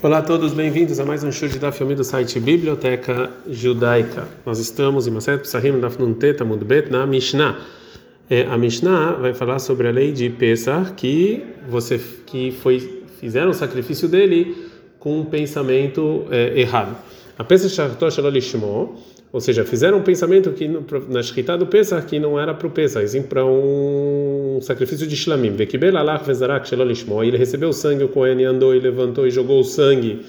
Olá a todos, bem-vindos a mais um show de da filme do site Biblioteca Judaica. Nós estamos em Maset Psahim da Fnunteta Mudbet na Mishnah. É, a Mishnah vai falar sobre a lei de Pesach que você que foi fizeram o sacrifício dele com um pensamento é, errado. A Pesach Shachtosh Lishmo ou seja, fizeram um pensamento que na Shkita do Pesach que não era para o Pesach, sim para um sacrifício de Shlamim. E ele recebeu o sangue, o Cohen andou e levantou e jogou o sangue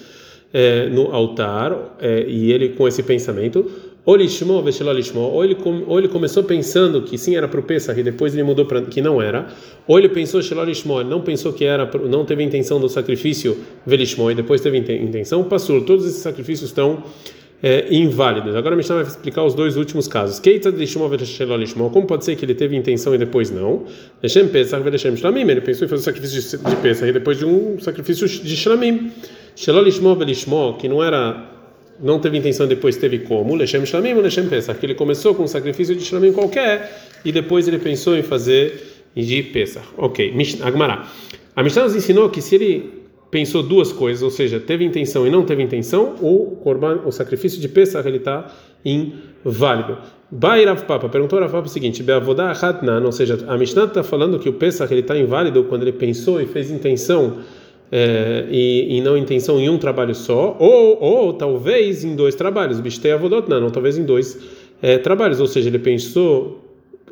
é, no altar, é, e ele com esse pensamento, ou lishmo, ou ele, ou ele começou pensando que sim era para o Pesach e depois ele mudou para que não era, ou ele pensou ele não pensou que era, não teve intenção do sacrifício velishmo e depois teve intenção, passou. Todos esses sacrifícios estão é, inválidos. Agora a Mishnah vai explicar os dois últimos casos. Como pode ser que ele teve intenção e depois não? Ele pensou em fazer o sacrifício de Pesach e depois de um sacrifício de Shlamim. Que não era não teve intenção depois teve como Lechem Shlamim Lechem Pesach que ele começou com um sacrifício de Shlamim qualquer e depois ele pensou em fazer de Pesach ok Agmará a Mishnah nos ensinou que se ele pensou duas coisas, ou seja, teve intenção e não teve intenção, o korban, o sacrifício de Pesach ele está inválido. Bai Rav Papa perguntou Rav Papa o seguinte: Hadnan, ou seja, a Mishnah está falando que o Pesach ele está inválido quando ele pensou e fez intenção é, e, e, não intenção em um trabalho só, ou, ou talvez em dois trabalhos. Bistei não, talvez em dois é, trabalhos, ou seja, ele pensou,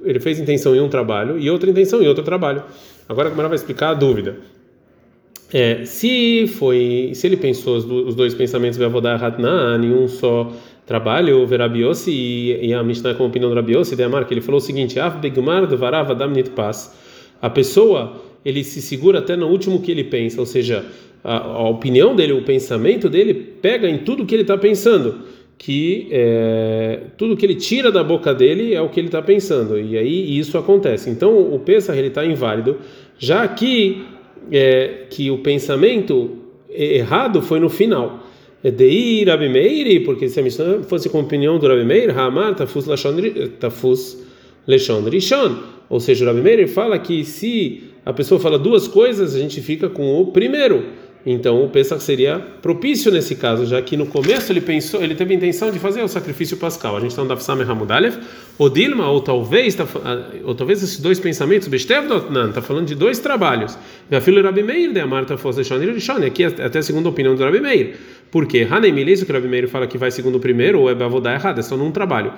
ele fez intenção em um trabalho e outra intenção em outro trabalho. Agora a Gamara vai explicar a dúvida. É, se foi, se ele pensou os, os dois pensamentos Beavodar Hatna em um só trabalho, Verabiosi e, e a Mishnah com a opinião do Rabiosi, de Amar, que ele falou o seguinte: Af Begmar Damnit Pas. A pessoa, ele se segura até no último que ele pensa, ou seja, a, a opinião dele, o pensamento dele, pega em tudo que ele está pensando que é, tudo que ele tira da boca dele é o que ele está pensando e aí isso acontece. Então o Pesach ele está inválido, já que é, que o pensamento errado foi no final. É de ir Rabi Meir, porque se a Mishnah fosse com a opinião do Rabi Meir, Hamar tafus leshon rishon. Ou seja, o Rabi Meir fala que se a pessoa fala duas coisas, a gente fica com o primeiro. Então o Pesach seria propício nesse caso, já que no começo ele pensou, ele teve a intenção de fazer o sacrifício pascal. A gente está no Dafsame Hamudalev, ou Dilma, ou talvez, tá, ou talvez esses dois pensamentos, Bestevdotnan, está falando de dois trabalhos. Minha filha Rabi Meir, de Amarta fosse Shonir aqui até a segunda opinião do Rabi Meir. Por quê? Hanem isso que o Rabi Meir fala que vai segundo o primeiro, ou é Bavodá errado, é só num trabalho.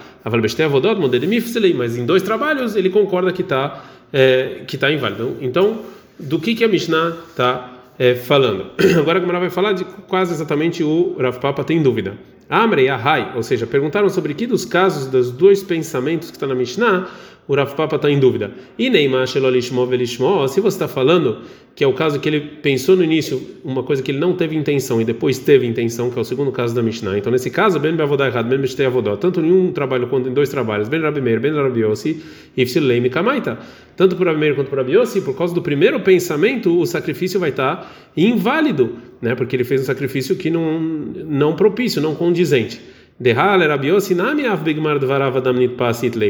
Mas em dois trabalhos ele concorda que está é, que tá inválido. Então, do que, que a Mishnah está é, falando. Agora a Gemara vai falar de quase exatamente o Rav Papa tem dúvida. Amrei Ahai, ou seja, perguntaram sobre que dos casos dos dois pensamentos que está na Mishnah o Rav Papa está em dúvida. E Neymar Shelolishmo Velishmo, se você está falando que é o caso que ele pensou no início uma coisa que ele não teve intenção e depois teve intenção, que é o segundo caso da Mishnah. Então nesse caso, Ben Beavodá errado, Ben Beshtei Avodó, tanto em um trabalho quanto em dois trabalhos, Ben Rabi Meir, Ben Rabi Yossi, Ifsileim Kamaita. Tanto para Rabi Meir quanto para Rabi Yossi, por causa do primeiro pensamento, o sacrifício vai estar tá inválido, né? Porque ele fez um sacrifício que não não propício, não condizente.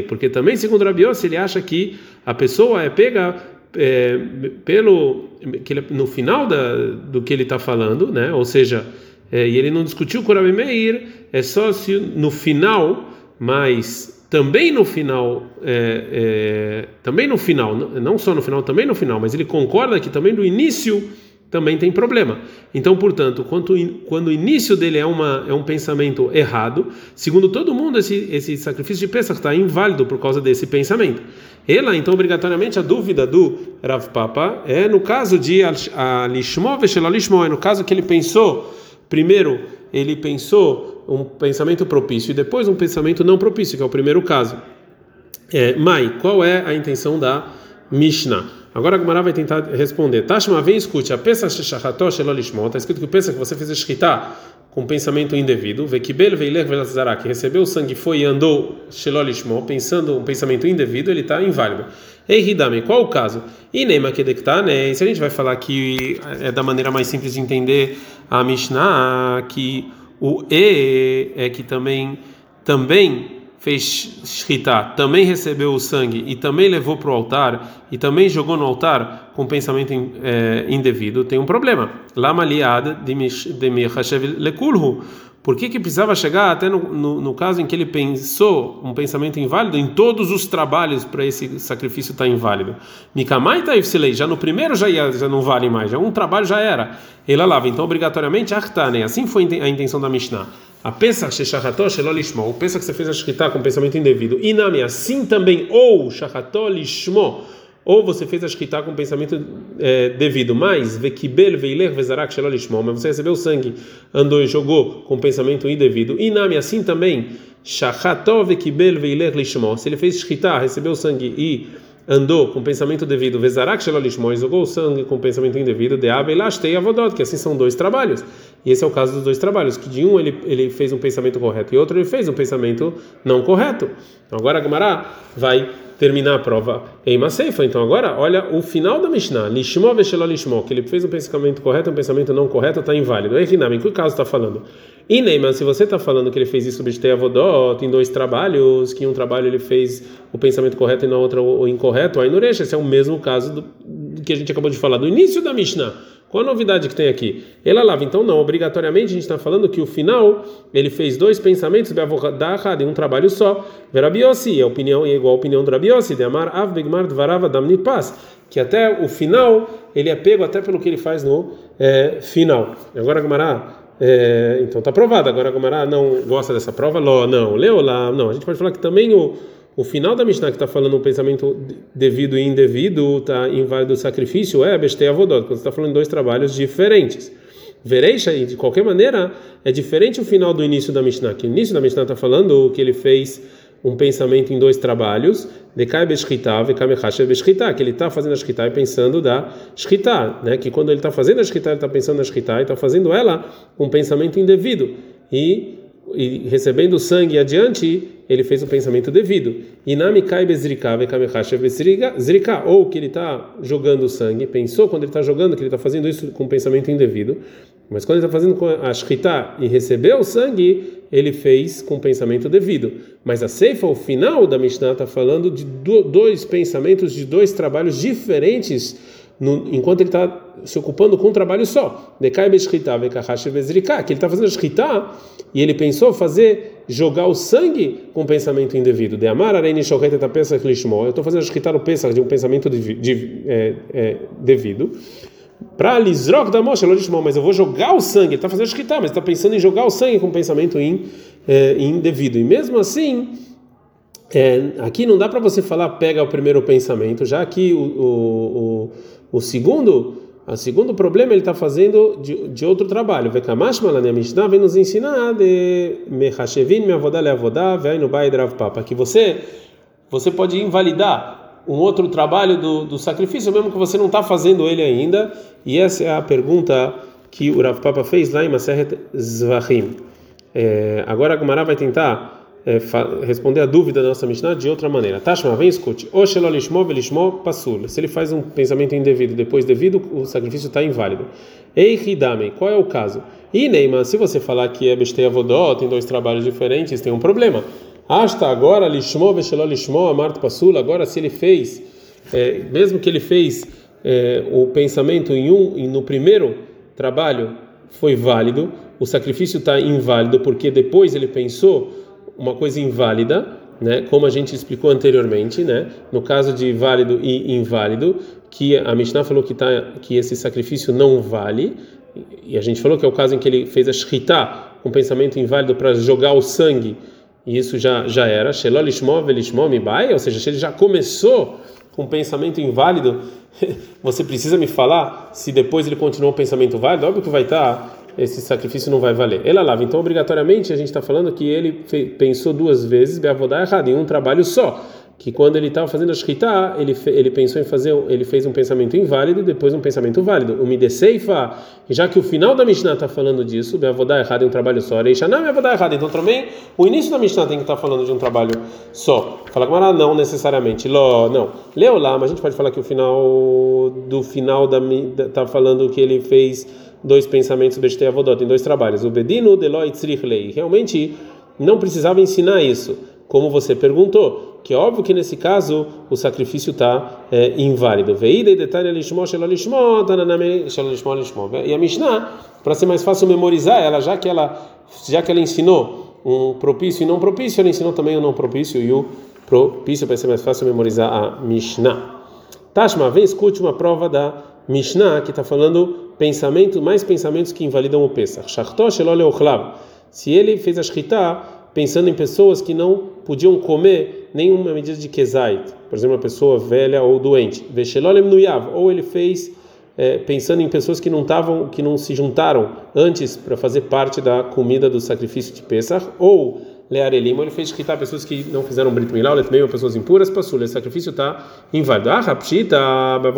Porque também, segundo Rabiossi, ele acha que a pessoa é pega é, pelo que ele, no final da, do que ele está falando, né? Ou seja, é, e ele não discutiu com Rabi Meir, é só se no final, mas também no final, é, é também no final, não só no final, também no final, mas ele concorda que também no início também tem problema. Então, portanto, quando, quando o início dele é, uma, é um pensamento errado, segundo todo mundo, esse, esse sacrifício de Pesach está inválido por causa desse pensamento. Ela, então, obrigatoriamente, a dúvida do Rav Papa é no caso de Alishmo Veshelolishmo, é no caso que ele pensou, primeiro, ele pensou um pensamento propício e depois um pensamento não propício, que é o primeiro caso. É, Mai, qual é a intenção da Mishnah? Agora a Gemara vai tentar responder. Tashma, vem escute. A peça shachatosh elolishmon. Está escrito que pensa que você fez escritar com pensamento indevido. Vekibel veiler velazará. Que recebeu o sangue, foi e andou shelolishmon, pensando um pensamento indevido, ele está inválido. Ei, Hidame, qual o caso? E Neima né? Se a gente vai falar que é da maneira mais simples de entender a Mishnah, que o E é que também, também fez shritá, também recebeu o sangue e também levou para o altar e também jogou no altar com pensamento é, indevido, tem um problema. Lama liad de lekulhu. Por que, que precisava chegar até no, no, no, caso em que ele pensou um pensamento inválido em todos os trabalhos para esse sacrifício estar tá inválido? Mikamai taifsilei, já no primeiro já, ia, já não vale mais, já um trabalho já era. Ele lava, então obrigatoriamente achtane. Assim foi a intenção da Mishnah. A Pesach shecható shelolishmo, o Pesach que você fez a shkita com pensamento indevido. Inami, assim também, ou shacható lishmo, ou você fez a shkita com pensamento é, devido, mas vekibel veiler vezarak mas você recebeu sangue, andou e jogou com pensamento indevido. Inami, assim também, vekibel veiler se ele fez shkita, recebeu sangue e andou com pensamento devido, vezarak shelolishmo, jogou sangue com pensamento indevido, de abelastei avodot, que assim são dois trabalhos. E esse é o caso dos dois trabalhos, que de um ele, ele fez um pensamento correto e outro ele fez um pensamento não correto. Então agora a Gemara vai terminar a prova em Maseifa. Então agora, olha o final da Mishnah. Lishmo veshelo lishmo, que ele fez um pensamento correto, um pensamento não correto, está inválido. Aí, Rinam, em que caso está falando? E Neyman, se você está falando que ele fez isso sobre Avodot em dois trabalhos, que em um trabalho ele fez o pensamento correto e na outra o incorreto, aí Nuresh, esse é o mesmo caso do que a gente acabou de falar, do início da Mishnah. Qual a novidade que tem aqui? Ela lava, então não, obrigatoriamente a gente está falando que o final ele fez dois pensamentos em um trabalho só. Verabiosi, a opinião é igual a opinião do Rabiossi, de Amar Av Begmar Dvarava Damnit Paz, que até o final ele é pego até pelo que ele faz no é, final. Agora, Gamará. É, então está provado. Agora a Gamará não gosta dessa prova? Ló, não. Leu lá, não. A gente pode falar que também o o final da Mishnah que está falando um pensamento devido e indevido, está inválido sacrifício, é bestei avodot, quando está falando dois trabalhos diferentes. Vereisha, e de qualquer maneira, é diferente o final do início da Mishnah, que o início da Mishnah está falando que ele fez um pensamento em dois trabalhos, Dekai que ele está fazendo a Shchitá e pensando da Shchitá, né? que quando ele está fazendo a Shchitá, ele está pensando na Shchitá e está fazendo ela um pensamento indevido. E e recebendo sangue adiante, ele fez o pensamento devido. Ou que ele está jogando sangue, pensou quando ele está jogando que ele está fazendo isso com pensamento indevido, mas quando ele está fazendo com a shkita e recebeu o sangue, ele fez com pensamento devido. Mas a seifa, o final da Mishnah, está falando de dois pensamentos, de dois trabalhos diferentes no, enquanto ele está se ocupando com um trabalho só. Que ele está fazendo shkita e ele pensou fazer jogar o sangue com pensamento indevido. De amar Eu estou fazendo shkita o pesach de um pensamento de, de, é, é, devido. Para lisrok da mosha, mas eu vou jogar o sangue. Está fazendo shkita, mas está pensando em jogar o sangue com pensamento in, é, indevido. E mesmo assim é, aqui não dá para você falar pega o primeiro pensamento, já que o, o, o, o segundo, o segundo problema ele está fazendo de, de outro trabalho. Vekamash Mishnah vem nos ensinar de papa que você você pode invalidar um outro trabalho do, do sacrifício mesmo que você não está fazendo ele ainda. E essa é a pergunta que o Rav Papa fez lá em Maseret Zvahim. É, agora a Gumara vai tentar é, responder a dúvida da nossa Mishnah de outra maneira. Tashma, vem escute. Oshelolishmo velishmo pasul. Se ele faz um pensamento indevido depois devido, o sacrifício está inválido. Ei hidame, qual é o caso? E Neima, se você falar que é bestei avodó, tem dois trabalhos diferentes, tem um problema. Asta agora lishmo veshelolishmo amart pasul. Agora se ele fez, é, mesmo que ele fez é, o pensamento em um, no primeiro trabalho foi válido, o sacrifício está inválido porque depois ele pensou uma coisa inválida, né, como a gente explicou anteriormente, né, no caso de válido e inválido, que a Mishnah falou que, tá, que esse sacrifício não vale, e a gente falou que é o caso em que ele fez a shritá, um pensamento inválido para jogar o sangue, e isso já, já era, ou seja, se ele já começou com um pensamento inválido, você precisa me falar se depois ele continuou o pensamento válido, óbvio que vai estar tá esse sacrifício não vai valer. Ela lava. Então, obrigatoriamente, a gente está falando que ele pensou duas vezes, Beavodá errado, em um trabalho só. Que quando ele estava fazendo a shkita, ele, ele pensou em fazer, ele fez um pensamento inválido e depois um pensamento válido. O mideseifa, já que o final da Mishnah está falando disso, Beavodá errado em um trabalho só. Reisha não, Beavodá errado. Então, também, o início da Mishnah tem que estar tá falando de um trabalho só. Fala com ela, não necessariamente. Ló, não. Leu lá, mas a gente pode falar que o final do final da está falando que ele fez dois pensamentos Avodot, em dois trabalhos. O Bedino Deloit Tzrichlei. Realmente não precisava ensinar isso. como você perguntou, que é óbvio que nesse caso o sacrifício está é, inválido. E a Mishnah, para ser mais fácil memorizar ela, já que ela, já que ela ensinou um propício e não propício, ela ensinou também o não propício e o propício para ser mais fácil memorizar a Mishnah. Tashma, vem escute uma prova da Mishnah que está falando pensamento, mais pensamentos que invalidam o Pesach. Se ele fez a Shkita pensando em pessoas que não podiam comer nenhuma medida de kezait, por exemplo, uma pessoa velha ou doente, ou ele fez é, pensando em pessoas que não estavam, que não se juntaram antes para fazer parte da comida do sacrifício de Pesach, ou Learelim, ele fez quitar pessoas que não fizeram Brit Milá, ou Letmeio, pessoas impuras, passou, o sacrifício está inválido. Ah, Rapshita,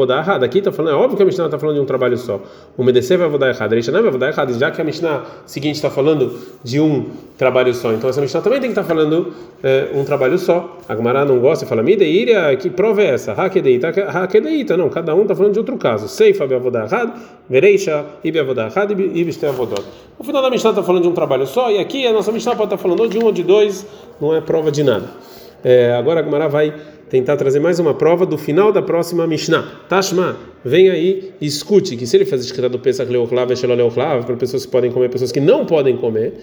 dar errado. Aqui está falando, é óbvio que a Mishnah está falando de um trabalho só. O Medecer vai dar errado, a Reishaná vai dar errado, já que a Mishnah seguinte está falando de um trabalho só. Então essa Mishnah também tem que estar falando é, um trabalho só. A Gemara não gosta e fala, Mideiria, que prova é essa? Hakedeita, Hakedeita, não, cada um está falando de outro caso. Seifa, errado, Vereisha, Ibe errado, e Ibiste Avodot. O final da Mishnah está falando de um trabalho só, e aqui a nossa Mishnah pode estar tá falando de um ou de dois, não é prova de nada. É, agora a Gemara vai tentar trazer mais uma prova do final da próxima Mishnah. Tashma, vem aí e escute que se ele faz escrita do Pesach Leochlav, Echelon Leochlav, para pessoas que podem comer, pessoas que não podem comer,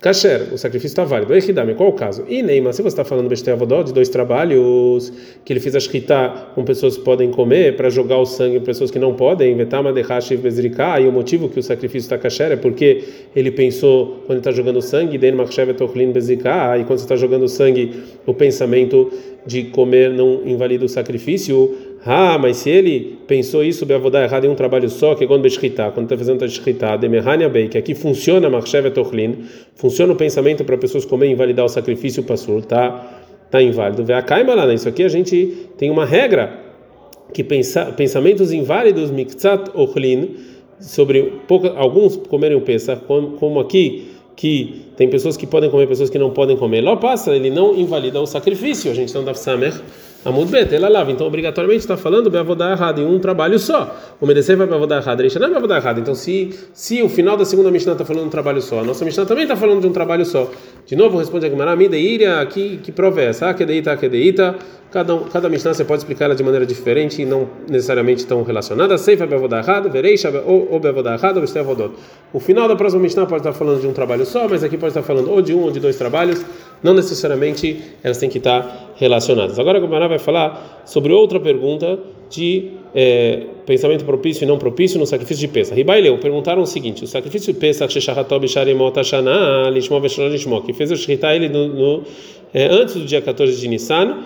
Kasher, o sacrifício está válido. Echidame, qual o caso? E Neymar, se você está falando Besteavodó, de dois trabalhos, que ele fez a shkita com pessoas que podem comer, para jogar o sangue em pessoas que não podem, Vetama de Hashiv Bezrika, e o motivo que o sacrifício está Kasher é porque ele pensou, quando está jogando sangue, Den Machshev Tochlin Bezrika, e quando você está jogando sangue, o pensamento de comer não invalida o sacrifício. Ah, mas se ele pensou isso, Beavodá errado em um trabalho só, que é quando Beshkita, quando está fazendo a Shkita, Demehania Bei, que aqui funciona Machshev Tochlin, funciona o pensamento para pessoas comer e invalidar o sacrifício Passur, tá? Tá inválido. Vê a Kaimalana, isso aqui a gente tem uma regra que pensa, pensamentos inválidos, Miktsat Ochlin, sobre pouca, alguns comerem o Pesach, como, como aqui que tem pessoas que podem comer, pessoas que não podem comer. Lá passa, ele não invalida o sacrifício. A gente não dá samer Amud Bet, ela lava. Então, obrigatoriamente está falando dar errado em um trabalho só. O Medecer vai dar errado, não vai dar errado. Então, se, se o final da segunda Mishnah está falando de um trabalho só, a nossa Mishnah também está falando de um trabalho só. De novo, responde a Gemara, Mideiria, que, que prova é essa? Akedeita, Akedeita. Cada, cada Mishnah você pode explicar ela de maneira diferente e não necessariamente tão relacionada. Seifa dar errado, Vereisha ou dar errado, ou Estevodot. O final da próxima Mishnah pode estar falando de um trabalho só, mas aqui pode estar falando ou de um ou de dois trabalhos. Não necessariamente elas têm que estar relacionadas. Agora a Gemara vai falar sobre outra pergunta de é, pensamento propício e não propício no sacrifício de Pesach. Ribaileu perguntaram o seguinte: o sacrifício de Pesach, que fez o Shechitá ele no, no é, antes do dia 14 de Nissan,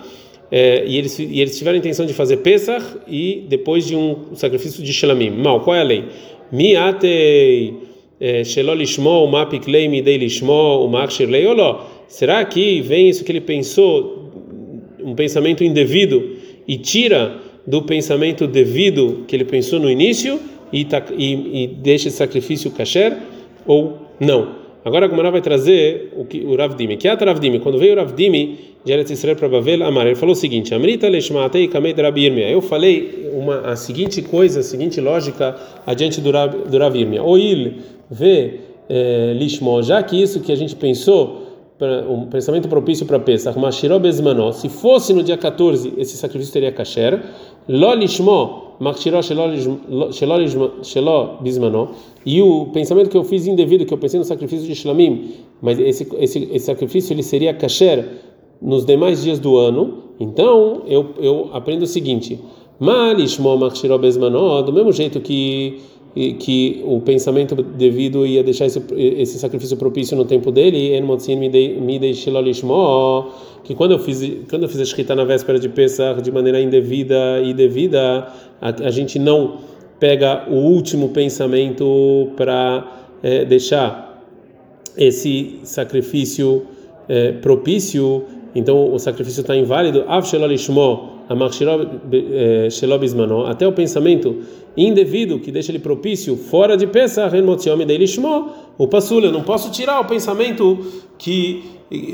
é, e, eles, e eles tiveram a intenção de fazer Pesach e depois de um sacrifício de Shelamim. Mal, qual é a lei? Miatei é, Shelolishmo, o Mapiklei, Midei Lishmo, o Makshirlei, oló. Será que vem isso que ele pensou, um pensamento indevido, e tira do pensamento devido que ele pensou no início e, tá, e, e deixa esse sacrifício kasher ou não? Agora a vai trazer o, que, o Rav Dimi. Que é a Rav Dimi? Quando veio o Rav Dimi de Eretz Israel para Bavel, Amar, ele falou o seguinte: Amrita leshmatei kamed Rabirmia. Eu falei uma, a seguinte coisa, a seguinte lógica adiante do, Rab, do Rav Irmia. Oil ve eh, lishmo, já que isso que a gente pensou um pensamento propício para Pesach, Mashiro Bezmanó, se fosse no dia 14, esse sacrifício teria kasher, Lolishmo, Mashiro Shelo Bezmanó, e o pensamento que eu fiz indevido, que eu pensei no sacrifício de Shlamim, mas esse, esse, esse sacrifício ele seria kasher nos demais dias do ano, então eu, eu aprendo o seguinte, Malishmo, Mashiro Bezmanó, do mesmo jeito que que o pensamento devido ia deixar esse, esse sacrifício propício no tempo dele, que quando eu fiz quando eu fiz a escrita na véspera de Pesach de maneira indevida e devida, a, a gente não pega o último pensamento para é, deixar esse sacrifício é, propício, então o sacrifício está inválido. Eh, até o pensamento indevido que deixa ele propício fora de Pesach, o eu não posso tirar o pensamento que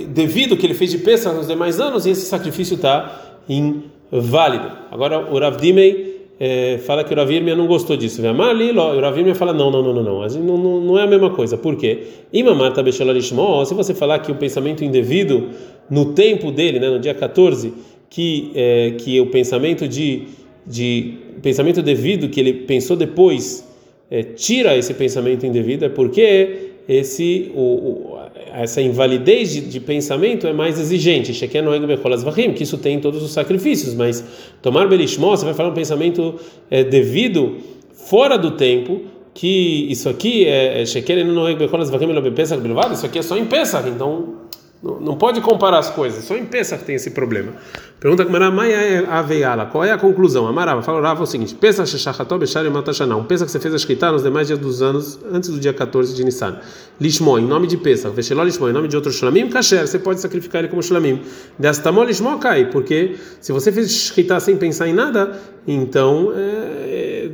devido que ele fez de Pesach nos demais anos e esse sacrifício está inválido. Agora o Rav Dimei é, fala que o Ravirmia não gostou disso. Amar-lhe, o Ravirmia fala não, não, não, não, não. não, não, não é a mesma coisa. Por quê? Se você falar que o pensamento indevido no tempo dele, né, no dia 14, que, é, que o pensamento de, de pensamento devido que ele pensou depois é, tira esse pensamento indevido, é porque esse o, o essa invalidez de, de, pensamento é mais exigente. Que isso tem em todos os sacrifícios, mas tomar belishmó, você vai falar um pensamento é, devido fora do tempo, que isso aqui é, é isso aqui é só em Pesach, então não, pode comparar as coisas, só em Pesach tem esse problema. Pergunta que Maia Aveiala, qual é a conclusão? Amarava, fala Rava o seguinte: Pesach Shechacható Bechar Matashana, um Pesach que você fez a escrita nos demais dias dos anos, antes do dia 14 de Nissan. Lishmo, em nome de Pesach, Vesheló Lishmo, em nome de outro Shlamim, Kasher, você pode sacrificar ele como Shlamim. Destamó Lishmo cai, porque se você fez escrita sem pensar em nada, então é,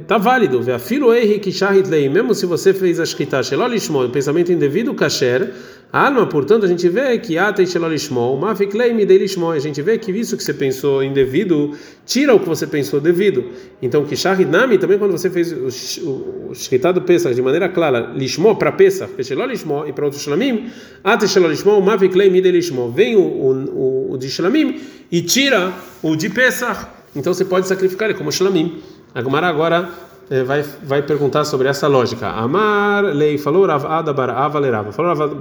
tá válido. Filo Ehi Shahit Lei, mesmo se você fez a escrita Lishmo, o pensamento indevido, Kasher, alma, portanto, a gente vê que Ata Sheló Lishmo, Mafik Lei Midei Lishmo, a gente vê que isso que você pensou indevido tira o que você pensou devido. Então, que Nami, também quando você fez o Shkita do Pesach de maneira clara, Lishmo para Pesach, Pesheló Lishmo e para outros Shlamim, Ate Sheló Lishmo, Mavik Lei Mide Lishmo. Vem o, o, o de Shlamim e tira o de Pesach. Então você pode sacrificar ele como Shlamim. A Gomara agora eh, vai, vai perguntar sobre essa lógica. Amar lei falou Rav Ada Barava lerava. Falou Rav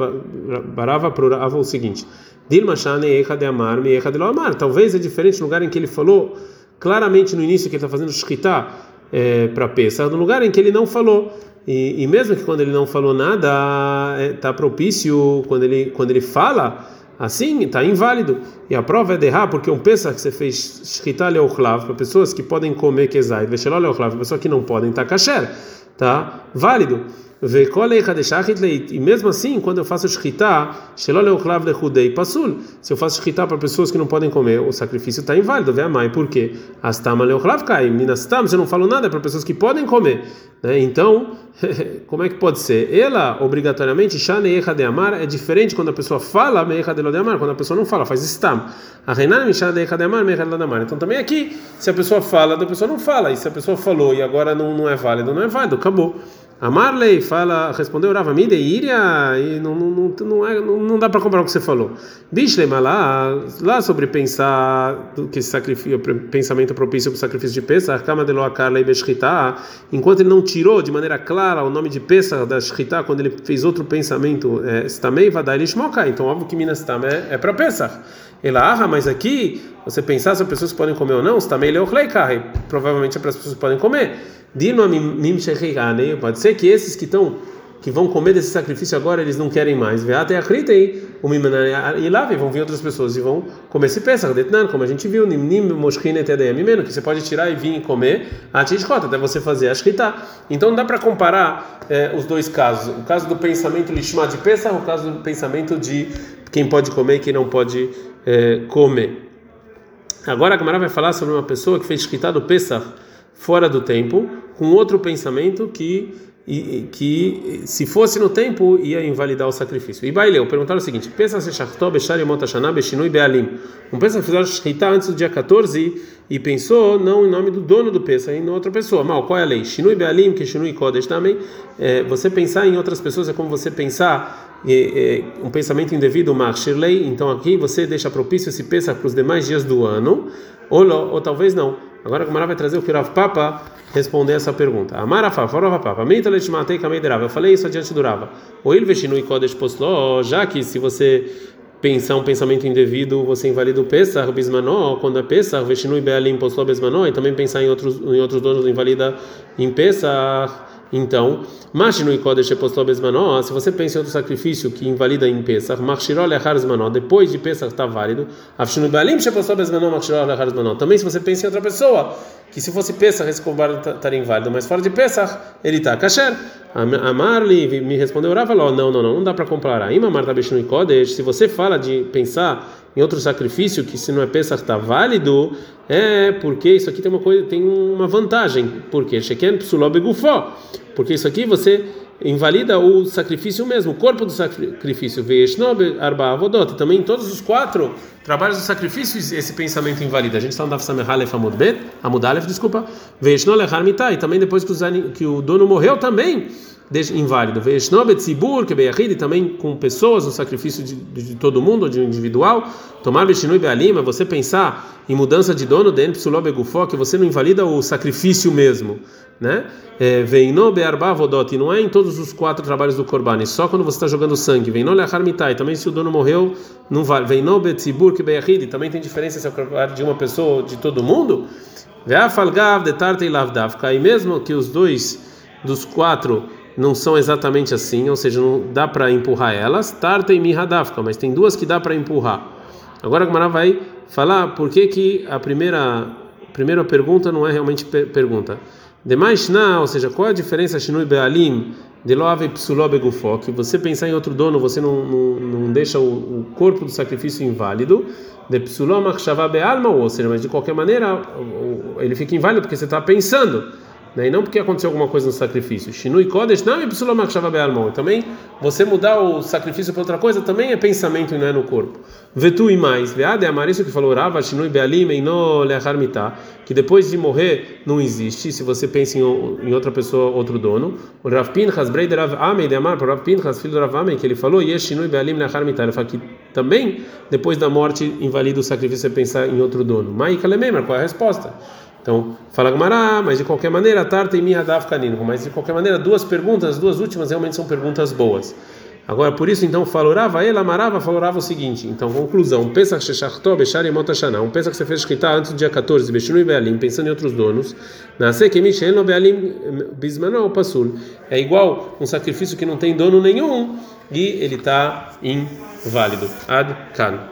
Barava para o seguinte: Dilma Shane Echa de Amar, Me Echa de Lo Amar. Talvez é diferente no lugar em que ele falou claramente no início que ele está fazendo Shkita é, para Pesach, no lugar em que ele não falou. E, e mesmo que quando ele não falou nada, está é, propício, quando ele, quando ele fala, assim, está inválido. E a prova é de errar, porque um Pesach que você fez Shkita Leochlav, para pessoas que podem comer Kezai, Vesheló Leochlav, para pessoas que não podem, está kasher, está válido. E mesmo assim, quando eu faço shkita. Se eu faço shkita para pessoas que não podem comer, o sacrifício está inválido. Vê a mãe, por quê? Minastam, você não falou nada para pessoas que podem comer. Né? Então, como é que pode ser? Ela, obrigatoriamente, de amar, é diferente quando a pessoa fala de amar, quando a pessoa não fala, faz stam. A de de. Então também aqui, se a pessoa fala, a pessoa não fala. E se a pessoa falou e agora não, não é válido, não é válido, acabou. A Marley fala, respondeu Rava Mideiria e não, não, não, é, não, não dá para comparar o que você falou. Bishlema lá, lá sobre pensar que sacrifício, pensamento propício para o sacrifício de Pesach, Kama de Loakarla Beshchita, enquanto ele não tirou de maneira clara o nome de Pesach da Shchita, quando ele fez outro pensamento, é, Stamei Vadai Lishmoka, então óbvio que Minas Tam é, é para Pesach. Ela, mas aqui, você pensar se as pessoas podem comer ou não, Stamei Leochlei provavelmente é para as pessoas podem comer. Pode ser que esses que estão que vão comer desse sacrifício agora eles não querem mais. Até acreditem, o e lá vão vir outras pessoas e vão comer esse peça, como a gente viu, que você pode tirar e vir e comer a até você fazer a shkita. Então não dá para comparar é, os dois casos, o caso do pensamento lishma de peça, o caso do pensamento de quem pode comer e quem não pode é, comer. Agora a Gamara vai falar sobre uma pessoa que fez shkita do Pesach fora do tempo, com outro pensamento que que se fosse no tempo ia invalidar o sacrifício. E Baileu perguntaram o seguinte: pensa se Shachto Bechar Yomotashana Beshinui Bealim. Um pensa que fizeram antes do dia 14 e pensou não em nome do dono do pensa, em outra pessoa. Mal, qual é a lei? Shinui Bealim, que Shinui Kodesh também. É, você pensar em outras pessoas é como você pensar um pensamento indevido, Marshirley. Então aqui você deixa propício esse pensa para os demais dias do ano, ou, ou talvez não. Agora a Gamara vai trazer o que o Rav Papa responder essa pergunta. Amarafa, Rav Papa, Meita Lechmatei Kameiderava. Eu falei isso adiante do Rava. O Il Veshinu Kodesh Poslo, já que se você pensar um pensamento indevido, você invalida o Pesach, Bismanó, quando é Pesach, Veshinu Bealim Poslo Bismanó, e também pensar em outros, em outros donos invalida em Pesach. Então, Machinu Kodesh Epostobesmanó, se você pensa em outro sacrifício que invalida em Pesach, Machirol Echarzmanó, depois de Pesach está válido, Afshinu Balim Shepostobesmanó, Machirol Echarzmanó. Também se você pensa em outra pessoa, que se fosse Pesach esse combate estaria tá, inválido, mas fora de Pesach ele está kasher. Amarli me respondeu, Rava, não, não, não, não dá para comparar. Imamar Tabeshinu Kodesh, se você fala de pensar em outro sacrifício que se não é Pesach está válido, é porque isso aqui tem uma coisa, tem uma vantagem. Por quê? Sheken Begufó. Porque isso aqui você invalida o sacrifício mesmo, o corpo do sacrifício. Veishnob arba avodot. Também todos os quatro trabalhos do sacrifício esse pensamento invalida. A gente está no Daf Samehalef Amud Bet, Amud Alef, desculpa. Veishnob harmitai. E também depois que o dono morreu também inválido. E também com pessoas no sacrifício de, de, todo mundo, de individual. Tomar veshinui bealima. Você pensar em mudança de dono que você não invalida o sacrifício mesmo né? É, Veino be'arba não é em todos os quatro trabalhos do korban, só quando você está jogando sangue. Veino le'achar mitai, também se o dono morreu, não vale. Veino be'tzibur que be'achid, também tem diferença se é o korban de uma pessoa ou de todo mundo. Ve'afalgav de tarte e lavdavka, e mesmo que os dois dos quatro não são exatamente assim, ou seja, não dá para empurrar elas, tarta e mihadavka, mas tem duas que dá para empurrar. Agora a Gemara vai falar por que, que a primeira, primeira pergunta não é realmente per pergunta. Demais na, ou seja, qual a diferença Shinui Bealim de Loave Psulobe Gufó? Que você pensar em outro dono, você não, não, não deixa o, o, corpo do sacrifício inválido. De Psulom Achshava Bealma, ou seja, mas de qualquer maneira ele fica inválido porque você está pensando né? e não porque aconteceu alguma coisa no sacrifício. Shinui Kodesh não é Também você mudar o sacrifício para outra coisa também é pensamento e não é no corpo. Vetu e mais, veade amar isso que falou Rava Shinui Bealim e no Leharmitá, que depois de morrer não existe, se você pensa em, em outra pessoa, outro dono. O Rav Pinchas, Breider Rav Amei de Amar, para Rav Pinchas, filho do Rav Amei, que ele falou, Yesh Shinui Bealim Leharmitá, ele fala que também depois da morte invalida o sacrifício é pensar em outro dono. Maika Lememar, qual é a resposta? Então, fala Gumará, mas de qualquer maneira, Tarta e Mihadav Kanino. Mas de qualquer maneira, duas perguntas, duas últimas realmente são perguntas boas. Agora, por isso, então, falorava ele, amarava, falorava o seguinte. Então, conclusão: Motashana. Um que você fez escritar antes do dia 14, Bechinu e Bealim, pensando em outros donos. Nasce que Michel Bealim Bismano ou Passul. É igual um sacrifício que não tem dono nenhum e ele está inválido. Ad Kan.